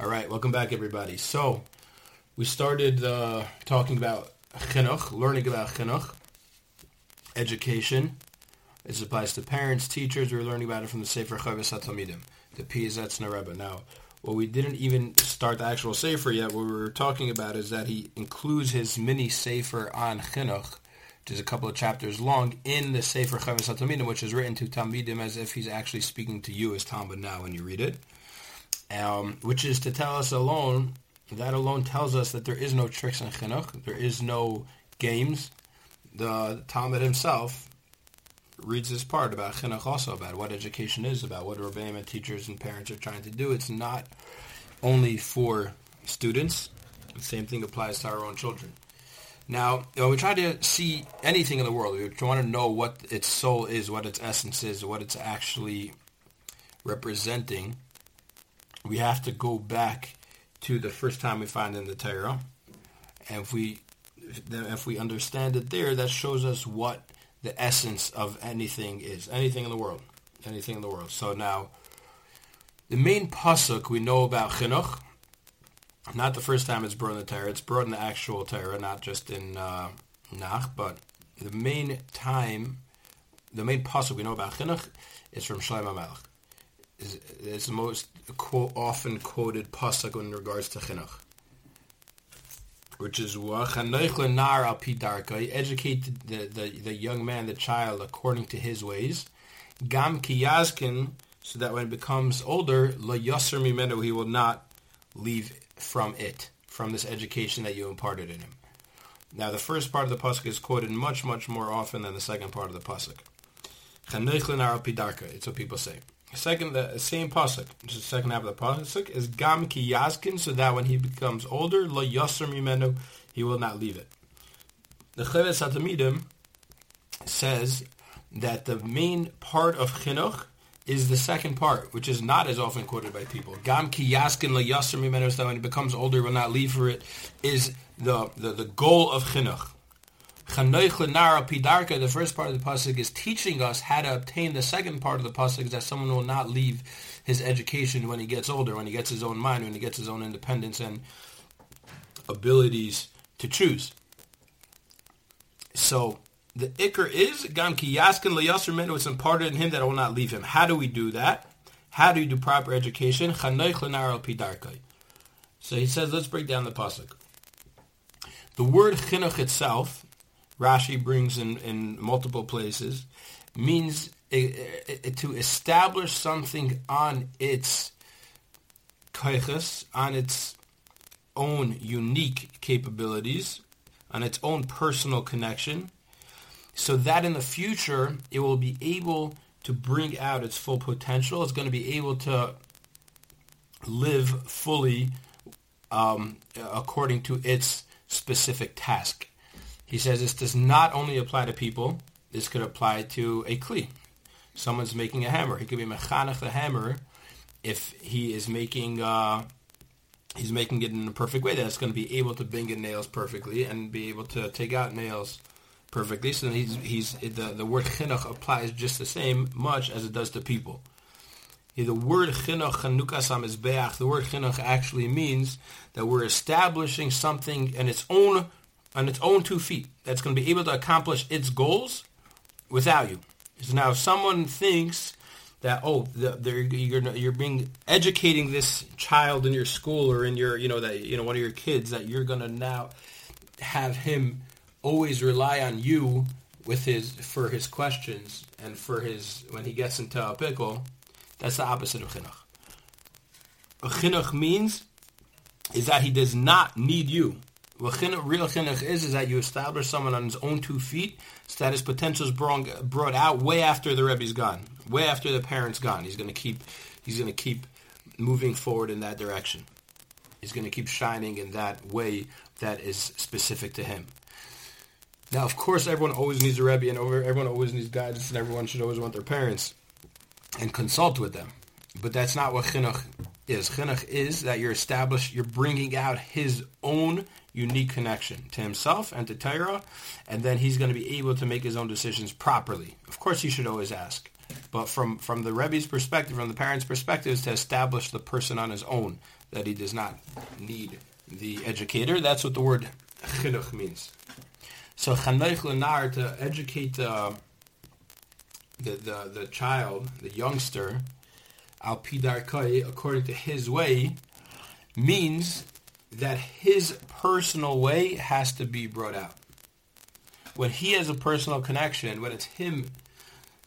All right, welcome back, everybody. So, we started uh, talking about chinuch, learning about chinuch, education. This applies to parents, teachers. We were learning about it from the Sefer Chovas HaTalmidim, the Piaseczner Rebbe. Now, what we didn't even start the actual Sefer yet, what we were talking about is that he includes his mini Sefer on chinuch, which is a couple of chapters long, in the Sefer Chovas HaTalmidim, which is written to Talmidim as if he's actually speaking to you as Talmud now when you read it um, which is to tell us alone, that alone tells us that there is no tricks in chinuch, there is no games. The Talmud himself reads this part about chinuch also, about what education is, about what Rebbeim and teachers and parents are trying to do. It's not only for students. The same thing applies to our own children. Now, when we try to see anything in the world, we want to know what its soul is, what its essence is, what it's actually representing we have to go back to the first time we find in the Torah, and if we if we understand it there, that shows us what the essence of anything is, anything in the world, anything in the world. So now, the main pasuk we know about chinuch, not the first time it's brought in the Torah, it's brought in the actual Torah, not just in uh, Nach, but the main time, the main pasuk we know about chinuch is from Shlomo Melech is, is the most quote, often quoted pasuk in regards to chinuch, which is nar al. Educate the, the, the young man, the child, according to his ways. Gam kiyazkin, so that when it becomes older, la yasser mimenu, he will not leave from it, from this education that you imparted in him. Now, the first part of the pasuk is quoted much, much more often than the second part of the pasuk. It's what people say. Second, the same pasuk, which is the second half of the pasuk, is gam ki yazkin, so that when he becomes older, lo yasser mimenu, he will not leave it. The Chovas HaTalmidim says that the main part of chinuch is the second part, which is not as often quoted by people. Gam ki yaskin lo yasser mimenu, so that when he becomes older, he will not leave for it, is the, the, the goal of chinuch. The first part of the pasuk is teaching us how to obtain the second part of the pasuk, that someone will not leave his education when he gets older, when he gets his own mind, when he gets his own independence and abilities to choose. So the ikr is gam ki yaskin leyasr It's imparted in him that I will not leave him. How do we do that? How do you do proper education? So he says, let's break down the pasuk. The word chinuch itself Rashi brings in, in multiple places, means to establish something on its kaiches, on its own unique capabilities, on its own personal connection, so that in the future it will be able to bring out its full potential. It's going to be able to live fully um, according to its specific task. He says this does not only apply to people. This could apply to a kli. Someone's making a hammer. He could be mechanech the hammer if he is making uh, he's making it in a perfect way. That's going to be able to bring in nails perfectly and be able to take out nails perfectly. So he's he's the the word chinuch applies just the same much as it does to people. The word chinuch chanukasam is beach. The word chinuch actually means that we're establishing something in its own on its own two feet that's going to be able to accomplish its goals without you. So now if someone thinks that oh you're you're being educating this child in your school or in your you know that you know one of your kids that you're going to now have him always rely on you with his for his questions and for his when he gets into a pickle that's the opposite of chinuch. Chinuch means is that he does not need you what real chinuch is is that you establish someone on his own two feet, so that his potential is brought, brought out way after the rebbe's gone, way after the parents gone. He's going to keep he's going to keep moving forward in that direction. He's going to keep shining in that way that is specific to him. Now, of course, everyone always needs a rebbe, and everyone always needs guidance, and everyone should always want their parents and consult with them. But that's not what chinuch is. Chinuch is that you're established, you're bringing out his own unique connection to himself and to Torah, and then he's going to be able to make his own decisions properly. Of course, you should always ask. But from, from the Rebbe's perspective, from the parents' perspective, is to establish the person on his own, that he does not need the educator. That's what the word chinuch means. So chanoich lenar, to educate uh, the, the, the child, the youngster, al pidarkai, according to his way, means that his personal way has to be brought out. When he has a personal connection, when it's him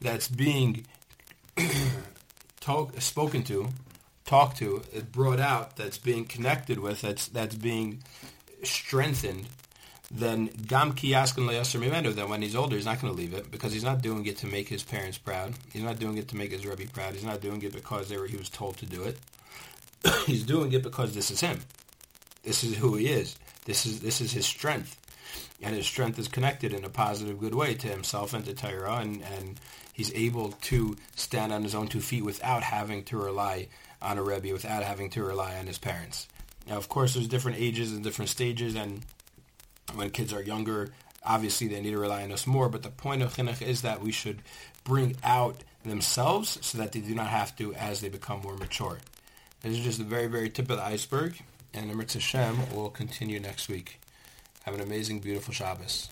that's being talk, spoken to, talked to, brought out, that's being connected with, that's that's being strengthened, then gam kiyaskin leyaser Then when he's older, he's not going to leave it because he's not doing it to make his parents proud. He's not doing it to make his rebbe proud. He's not doing it because were, he was told to do it. he's doing it because this is him. This is who he is. This is this is his strength, and his strength is connected in a positive, good way to himself and to Torah, and, and he's able to stand on his own two feet without having to rely on a rebbe, without having to rely on his parents. Now, of course, there's different ages and different stages, and when kids are younger, obviously they need to rely on us more. But the point of chinuch is that we should bring out themselves so that they do not have to as they become more mature. This is just the very, very tip of the iceberg, and Amrit Hashem will continue next week. Have an amazing, beautiful Shabbos.